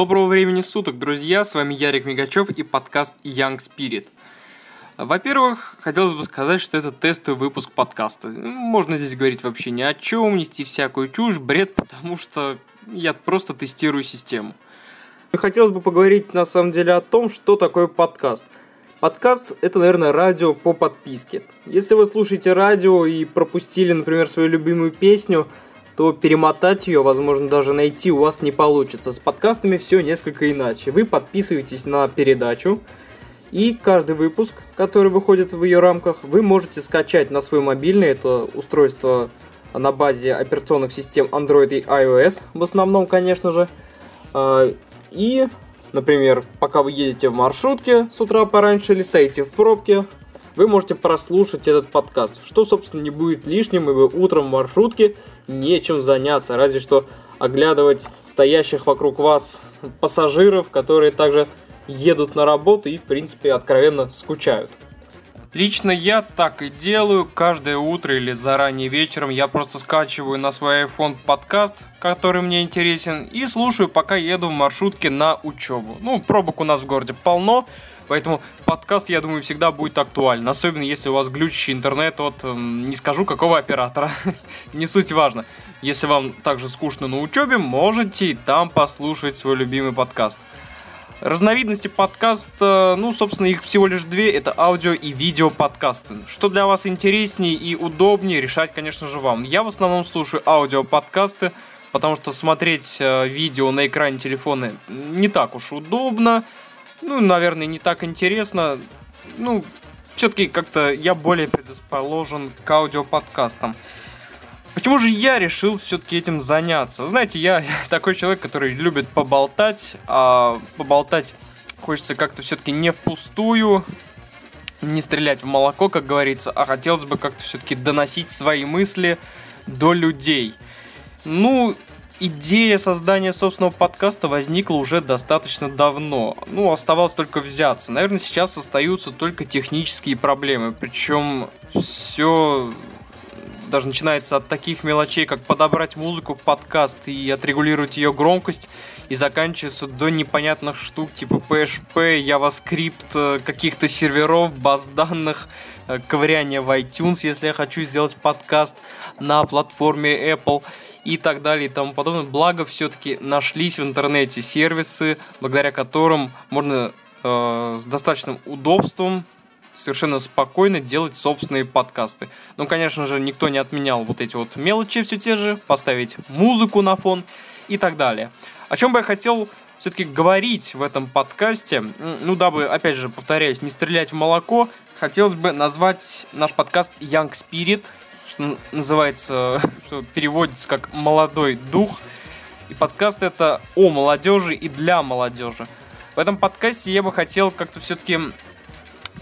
Доброго времени суток, друзья! С вами Ярик Мигачев и подкаст Young Spirit. Во-первых, хотелось бы сказать, что это тестовый выпуск подкаста. Можно здесь говорить вообще ни о чем, нести всякую чушь, бред, потому что я просто тестирую систему. Хотелось бы поговорить на самом деле о том, что такое подкаст. Подкаст – это, наверное, радио по подписке. Если вы слушаете радио и пропустили, например, свою любимую песню – то перемотать ее, возможно, даже найти у вас не получится. С подкастами все несколько иначе. Вы подписываетесь на передачу, и каждый выпуск, который выходит в ее рамках, вы можете скачать на свой мобильный. Это устройство на базе операционных систем Android и iOS, в основном, конечно же. А, и, например, пока вы едете в маршрутке с утра пораньше или стоите в пробке, вы можете прослушать этот подкаст, что, собственно, не будет лишним, и вы утром в маршрутке нечем заняться, разве что оглядывать стоящих вокруг вас пассажиров, которые также едут на работу и, в принципе, откровенно скучают. Лично я так и делаю. Каждое утро или заранее вечером я просто скачиваю на свой iPhone подкаст, который мне интересен, и слушаю, пока еду в маршрутке на учебу. Ну, пробок у нас в городе полно, Поэтому подкаст, я думаю, всегда будет актуален. Особенно если у вас глючащий интернет от, не скажу, какого оператора. не суть важно. Если вам также скучно на учебе, можете там послушать свой любимый подкаст. Разновидности подкаста, ну, собственно, их всего лишь две. Это аудио и видео подкасты. Что для вас интереснее и удобнее, решать, конечно же, вам. Я в основном слушаю аудио подкасты, потому что смотреть э, видео на экране телефона не так уж удобно ну, наверное, не так интересно. Ну, все-таки как-то я более предрасположен к аудиоподкастам. Почему же я решил все-таки этим заняться? Знаете, я такой человек, который любит поболтать, а поболтать хочется как-то все-таки не впустую, не стрелять в молоко, как говорится, а хотелось бы как-то все-таки доносить свои мысли до людей. Ну, идея создания собственного подкаста возникла уже достаточно давно. Ну, оставалось только взяться. Наверное, сейчас остаются только технические проблемы. Причем все даже начинается от таких мелочей, как подобрать музыку в подкаст и отрегулировать ее громкость, и заканчивается до непонятных штук типа PHP, JavaScript, э, каких-то серверов, баз данных, э, ковыряние в iTunes, если я хочу сделать подкаст на платформе Apple и так далее и тому подобное. Благо, все-таки нашлись в интернете сервисы, благодаря которым можно э, с достаточным удобством совершенно спокойно делать собственные подкасты. Ну, конечно же, никто не отменял вот эти вот мелочи все те же, поставить музыку на фон и так далее. О чем бы я хотел все-таки говорить в этом подкасте, ну, дабы, опять же, повторяюсь, не стрелять в молоко, хотелось бы назвать наш подкаст Young Spirit, что называется, что переводится как «молодой дух». И подкаст это о молодежи и для молодежи. В этом подкасте я бы хотел как-то все-таки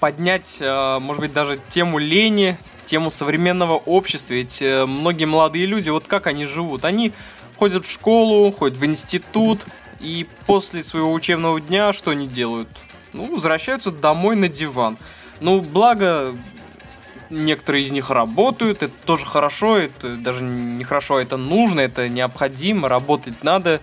поднять, э, может быть, даже тему лени, тему современного общества. Ведь э, многие молодые люди, вот как они живут? Они ходят в школу, ходят в институт, и после своего учебного дня что они делают? Ну, возвращаются домой на диван. Ну, благо, некоторые из них работают, это тоже хорошо, это даже не хорошо, это нужно, это необходимо, работать надо,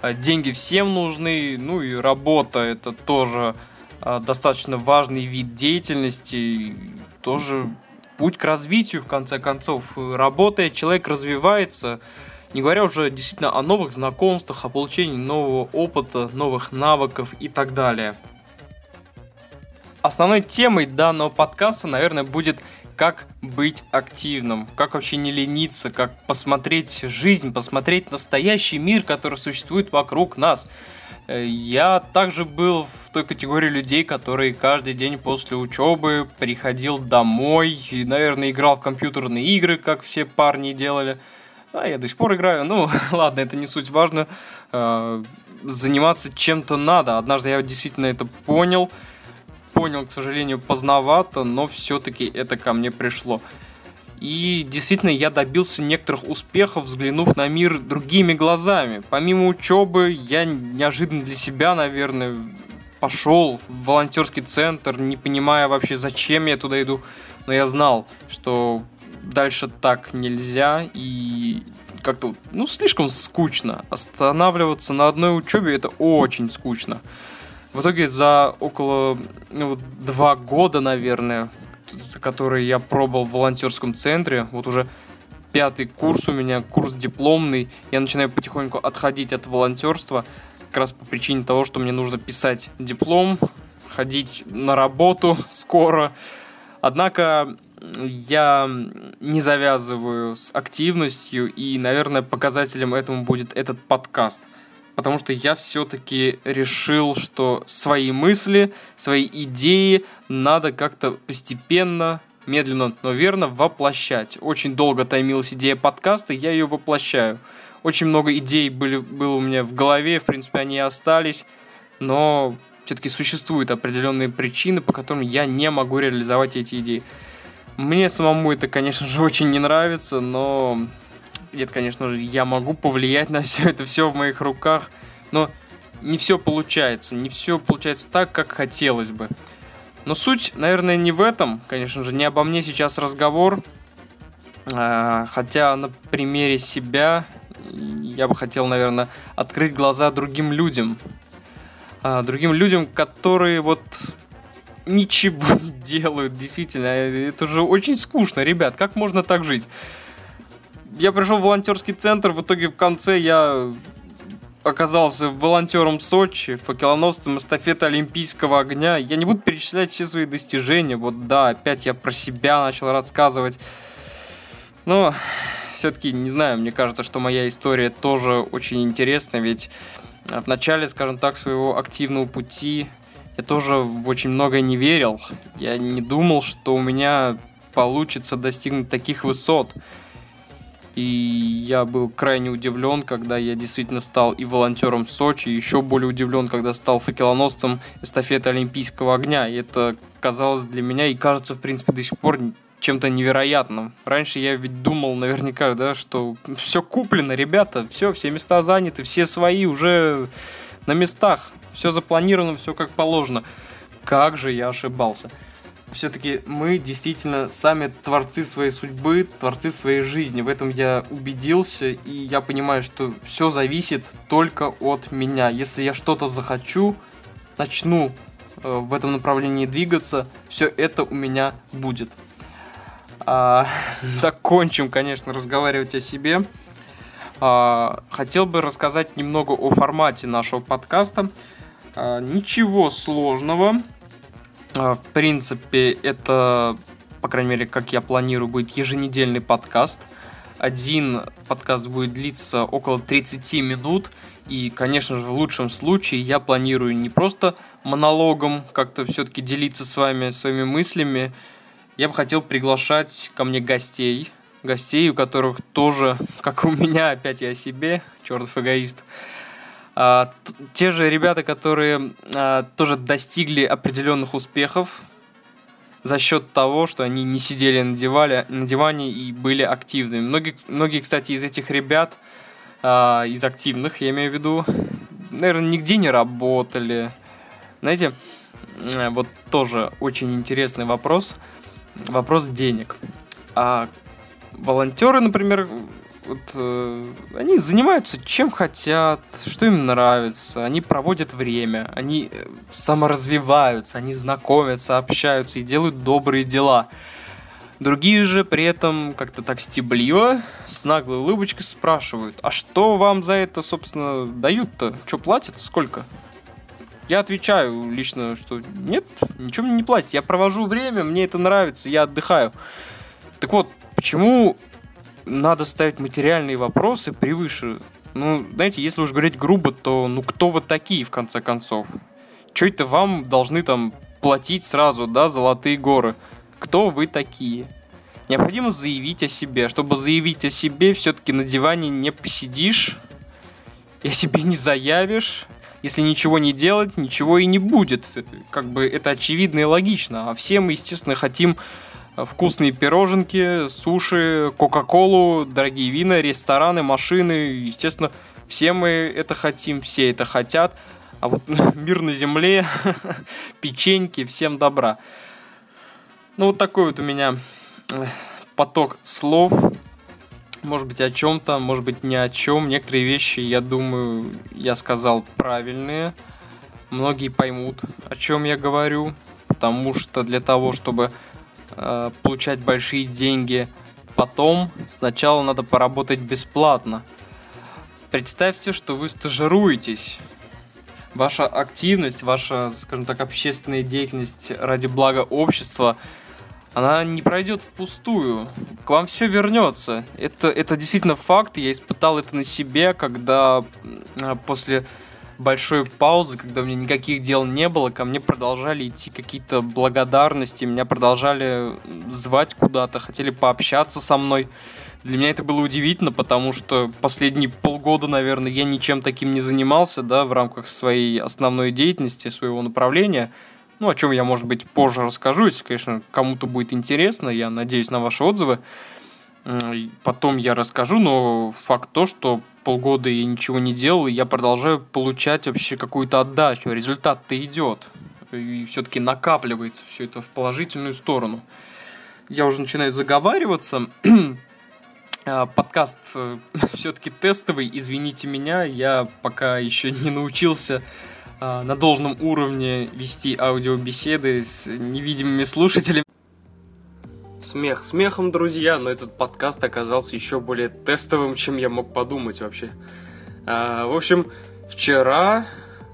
а деньги всем нужны, ну и работа это тоже а, достаточно важный вид деятельности, тоже путь к развитию, в конце концов, работая, человек развивается, не говоря уже действительно о новых знакомствах, о получении нового опыта, новых навыков и так далее. Основной темой данного подкаста, наверное, будет как быть активным, как вообще не лениться, как посмотреть жизнь, посмотреть настоящий мир, который существует вокруг нас. Э, я также был в той категории людей, которые каждый день после учебы приходил домой и, наверное, играл в компьютерные игры, как все парни делали. А я до сих пор играю. Ну, ладно, это не суть важно. Э, заниматься чем-то надо. Однажды я действительно это понял понял, к сожалению, поздновато, но все-таки это ко мне пришло. И действительно, я добился некоторых успехов, взглянув на мир другими глазами. Помимо учебы, я неожиданно для себя, наверное, пошел в волонтерский центр, не понимая вообще, зачем я туда иду. Но я знал, что дальше так нельзя, и как-то, ну, слишком скучно. Останавливаться на одной учебе это очень скучно. В итоге за около ну, два года, наверное, которые я пробовал в волонтерском центре, вот уже пятый курс у меня, курс дипломный, я начинаю потихоньку отходить от волонтерства, как раз по причине того, что мне нужно писать диплом, ходить на работу скоро. Однако я не завязываю с активностью, и, наверное, показателем этому будет этот подкаст. Потому что я все-таки решил, что свои мысли, свои идеи надо как-то постепенно, медленно, но верно воплощать. Очень долго таймилась идея подкаста, я ее воплощаю. Очень много идей были, было у меня в голове, в принципе, они остались, но все-таки существуют определенные причины, по которым я не могу реализовать эти идеи. Мне самому это, конечно же, очень не нравится, но нет, конечно же, я могу повлиять на все это, все в моих руках, но не все получается, не все получается так, как хотелось бы. Но суть, наверное, не в этом, конечно же, не обо мне сейчас разговор, а, хотя на примере себя я бы хотел, наверное, открыть глаза другим людям, а, другим людям, которые вот ничего не делают, действительно. Это же очень скучно, ребят. Как можно так жить? Я пришел в волонтерский центр, в итоге в конце я оказался волонтером Сочи, факелоносцем эстафеты Олимпийского огня. Я не буду перечислять все свои достижения. Вот да, опять я про себя начал рассказывать. Но все-таки, не знаю, мне кажется, что моя история тоже очень интересна, ведь в начале, скажем так, своего активного пути я тоже в очень многое не верил. Я не думал, что у меня получится достигнуть таких высот. И я был крайне удивлен, когда я действительно стал и волонтером в Сочи, и еще более удивлен, когда стал факелоносцем эстафеты Олимпийского огня. И это казалось для меня и кажется, в принципе, до сих пор чем-то невероятным. Раньше я ведь думал наверняка, да, что все куплено, ребята, все, все места заняты, все свои уже на местах все запланировано, все как положено. Как же я ошибался. Все-таки мы действительно сами творцы своей судьбы, творцы своей жизни. В этом я убедился, и я понимаю, что все зависит только от меня. Если я что-то захочу, начну э, в этом направлении двигаться, все это у меня будет. А, закончим, конечно, разговаривать о себе. А, хотел бы рассказать немного о формате нашего подкаста. А, ничего сложного. А, в принципе, это, по крайней мере, как я планирую, будет еженедельный подкаст. Один подкаст будет длиться около 30 минут. И, конечно же, в лучшем случае я планирую не просто монологом как-то все-таки делиться с вами своими мыслями. Я бы хотел приглашать ко мне гостей. Гостей, у которых тоже, как у меня, опять я о себе, чертов эгоист, а, те же ребята, которые а, тоже достигли определенных успехов за счет того, что они не сидели на, диване, на диване и были активными. Многие, многие, кстати, из этих ребят, а, из активных, я имею в виду, наверное, нигде не работали. Знаете, вот тоже очень интересный вопрос. Вопрос денег. А волонтеры, например, вот, э, они занимаются чем хотят, что им нравится, они проводят время, они э, саморазвиваются, они знакомятся, общаются и делают добрые дела. Другие же при этом как-то так стебливо, с наглой улыбочкой спрашивают, а что вам за это, собственно, дают-то? Что платят? Сколько? Я отвечаю лично, что нет, ничего мне не платят. Я провожу время, мне это нравится, я отдыхаю. Так вот, почему надо ставить материальные вопросы превыше. Ну, знаете, если уж говорить грубо, то ну кто вы такие, в конце концов? Че это вам должны там платить сразу, да, золотые горы? Кто вы такие? Необходимо заявить о себе. Чтобы заявить о себе, все-таки на диване не посидишь, и о себе не заявишь. Если ничего не делать, ничего и не будет. Как бы это очевидно и логично. А все мы, естественно, хотим вкусные пироженки, суши, кока-колу, дорогие вина, рестораны, машины. Естественно, все мы это хотим, все это хотят. А вот мир на земле, печеньки, всем добра. Ну вот такой вот у меня поток слов. может быть, о чем-то, может быть, ни о чем. Некоторые вещи, я думаю, я сказал правильные. Многие поймут, о чем я говорю, потому что для того, чтобы э, получать большие деньги потом, сначала надо поработать бесплатно. Представьте, что вы стажируетесь. Ваша активность, ваша, скажем так, общественная деятельность ради блага общества – она не пройдет впустую. К вам все вернется. Это, это действительно факт. Я испытал это на себе, когда после большой паузы, когда у меня никаких дел не было, ко мне продолжали идти какие-то благодарности, меня продолжали звать куда-то, хотели пообщаться со мной. Для меня это было удивительно, потому что последние полгода, наверное, я ничем таким не занимался, да, в рамках своей основной деятельности, своего направления – ну, о чем я, может быть, позже расскажу, если, конечно, кому-то будет интересно, я надеюсь на ваши отзывы. Потом я расскажу, но факт то, что полгода я ничего не делал, и я продолжаю получать вообще какую-то отдачу, результат-то идет. И все-таки накапливается все это в положительную сторону. Я уже начинаю заговариваться. А, подкаст э, все-таки тестовый, извините меня, я пока еще не научился а, на должном уровне вести аудиобеседы с невидимыми слушателями. Смех смехом, друзья, но этот подкаст оказался еще более тестовым, чем я мог подумать вообще. А, в общем, вчера,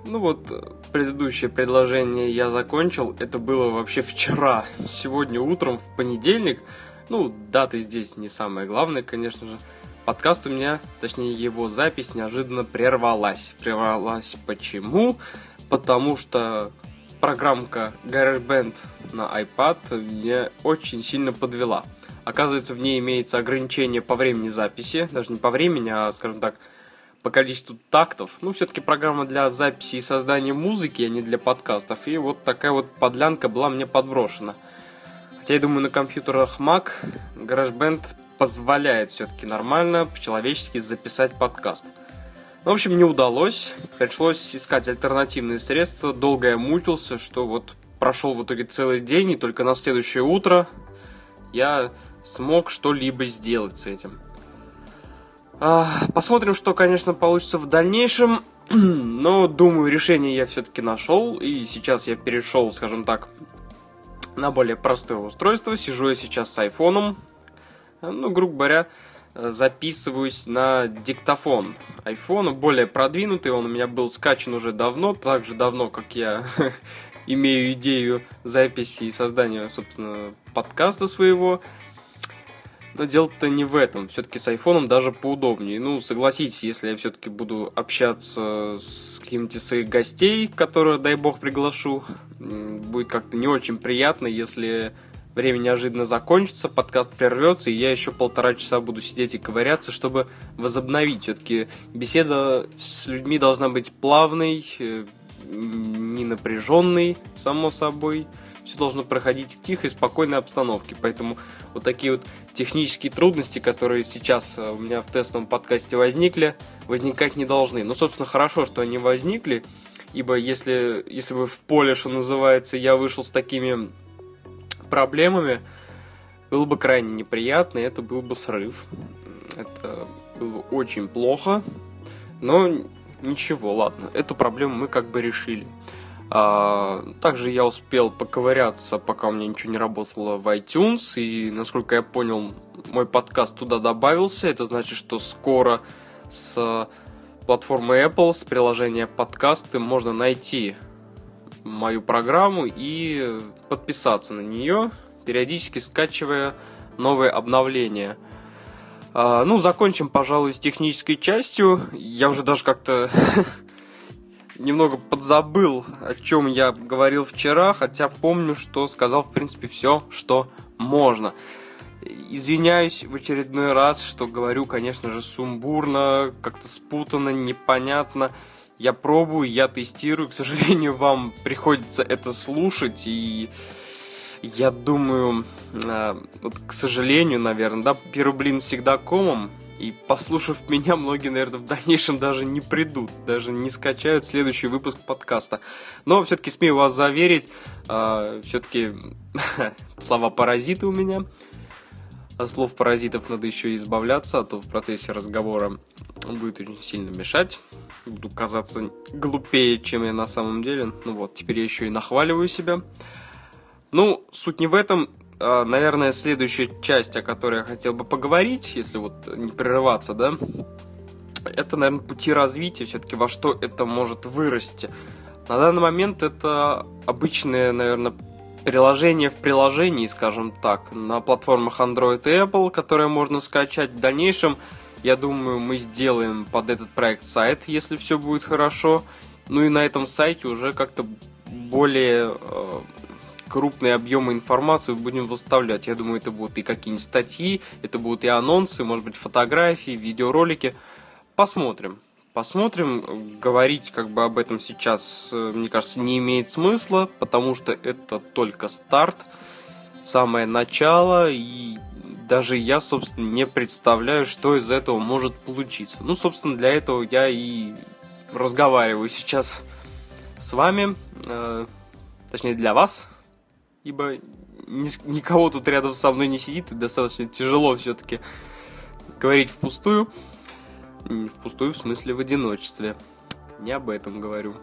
ну вот, предыдущее предложение я закончил, это было вообще вчера. Сегодня утром, в понедельник, ну, даты здесь не самое главное, конечно же, подкаст у меня, точнее его запись неожиданно прервалась. Прервалась почему? Потому что программка GarageBand на iPad меня очень сильно подвела. Оказывается, в ней имеется ограничение по времени записи, даже не по времени, а, скажем так, по количеству тактов. Ну, все-таки программа для записи и создания музыки, а не для подкастов. И вот такая вот подлянка была мне подброшена. Хотя я думаю, на компьютерах Mac GarageBand позволяет все-таки нормально, по-человечески записать подкаст. В общем, не удалось. Пришлось искать альтернативные средства. Долго я мучился, что вот прошел в итоге целый день, и только на следующее утро я смог что-либо сделать с этим. А, посмотрим, что, конечно, получится в дальнейшем. Но, думаю, решение я все-таки нашел. И сейчас я перешел, скажем так, на более простое устройство. Сижу я сейчас с айфоном ну, грубо говоря, записываюсь на диктофон iPhone, более продвинутый, он у меня был скачан уже давно, так же давно, как я имею идею записи и создания, собственно, подкаста своего. Но дело-то не в этом. Все-таки с айфоном даже поудобнее. Ну, согласитесь, если я все-таки буду общаться с какими-то своих гостей, которые, дай бог, приглашу, будет как-то не очень приятно, если время неожиданно закончится, подкаст прервется, и я еще полтора часа буду сидеть и ковыряться, чтобы возобновить. Все-таки беседа с людьми должна быть плавной, э, не напряженной, само собой. Все должно проходить в тихой, спокойной обстановке. Поэтому вот такие вот технические трудности, которые сейчас э, у меня в тестовом подкасте возникли, возникать не должны. Ну, собственно, хорошо, что они возникли, ибо если, если бы в поле, что называется, я вышел с такими проблемами, было бы крайне неприятно, и это был бы срыв. Это было бы очень плохо, но ничего, ладно, эту проблему мы как бы решили. А, также я успел поковыряться, пока у меня ничего не работало в iTunes, и, насколько я понял, мой подкаст туда добавился. Это значит, что скоро с платформы Apple, с приложения подкасты можно найти мою программу и подписаться на нее, периодически скачивая новые обновления. А, ну, закончим, пожалуй, с технической частью. Я уже даже как-то немного подзабыл, о чем я говорил вчера, хотя помню, что сказал, в принципе, все, что можно. Извиняюсь в очередной раз, что говорю, конечно же, сумбурно, как-то спутанно, непонятно я пробую, я тестирую. К сожалению, вам приходится это слушать, и я думаю, э, вот, к сожалению, наверное, да, первый блин всегда комом, и послушав меня, многие, наверное, в дальнейшем даже не придут, даже не скачают следующий выпуск подкаста. Но все-таки смею вас заверить, э, все-таки слова паразиты у меня. От слов паразитов надо еще избавляться, а то в процессе разговора будет очень сильно мешать. Буду казаться глупее, чем я на самом деле. Ну вот, теперь я еще и нахваливаю себя. Ну, суть не в этом. А, наверное, следующая часть, о которой я хотел бы поговорить, если вот не прерываться, да, это, наверное, пути развития, все-таки во что это может вырасти. На данный момент это обычное, наверное, приложение в приложении, скажем так, на платформах Android и Apple, которые можно скачать. В дальнейшем, я думаю, мы сделаем под этот проект сайт, если все будет хорошо. Ну и на этом сайте уже как-то более э, крупные объемы информации будем выставлять. Я думаю, это будут и какие-нибудь статьи, это будут и анонсы, может быть, фотографии, видеоролики. Посмотрим. Посмотрим. Говорить как бы об этом сейчас, э, мне кажется, не имеет смысла, потому что это только старт, самое начало, и даже я, собственно, не представляю, что из этого может получиться. Ну, собственно, для этого я и разговариваю сейчас с вами, э, точнее, для вас, ибо ни, никого тут рядом со мной не сидит, и достаточно тяжело все-таки говорить впустую. Впустую в смысле в одиночестве. Не об этом говорю.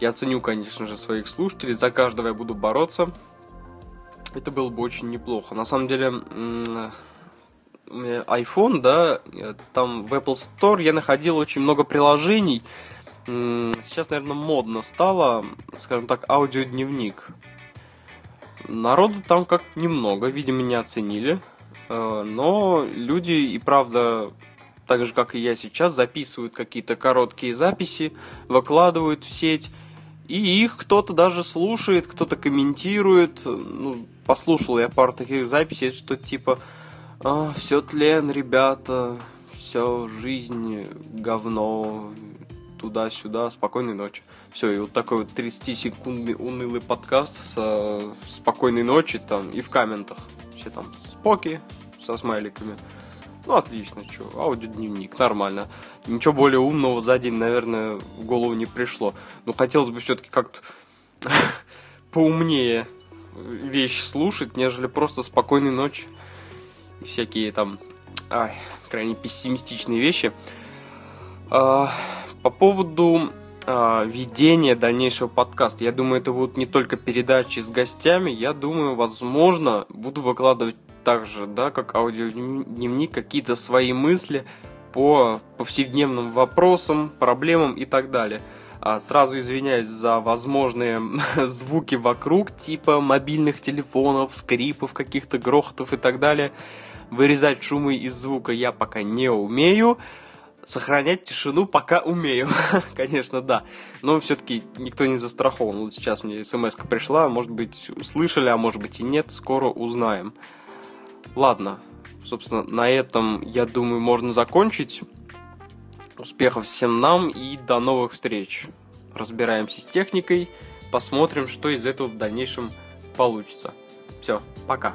Я ценю, конечно же, своих слушателей, за каждого я буду бороться. Это было бы очень неплохо. На самом деле, у меня iPhone, да, там в Apple Store я находил очень много приложений. Сейчас, наверное, модно стало, скажем так, аудиодневник. Народу там как немного, видимо, не оценили. Э, но люди и правда, так же как и я сейчас, записывают какие-то короткие записи, выкладывают в сеть. И их кто-то даже слушает, кто-то комментирует. Ну, послушал я пару таких записей, что типа а, все тлен, ребята, все жизнь говно, туда-сюда, спокойной ночи. Все, и вот такой вот 30-секундный унылый подкаст с спокойной ночи там и в комментах. Все там споки со смайликами. Ну, отлично, что, аудиодневник, нормально. Ничего более умного за день, наверное, в голову не пришло. Но хотелось бы все-таки как-то поумнее вещь слушать, нежели просто спокойной ночи. И всякие там, ай, крайне пессимистичные вещи. А, по поводу э, ведения дальнейшего подкаста, я думаю, это будут не только передачи с гостями, я думаю, возможно, буду выкладывать также, да, как аудиодневник, какие-то свои мысли по повседневным вопросам, проблемам и так далее. А сразу извиняюсь за возможные звуки вокруг, типа мобильных телефонов, скрипов, каких-то грохотов и так далее. Вырезать шумы из звука я пока не умею сохранять тишину пока умею. Конечно, да. Но все-таки никто не застрахован. Вот сейчас мне смс пришла, может быть, услышали, а может быть и нет. Скоро узнаем. Ладно, собственно, на этом, я думаю, можно закончить. Успехов всем нам и до новых встреч. Разбираемся с техникой, посмотрим, что из этого в дальнейшем получится. Все, пока.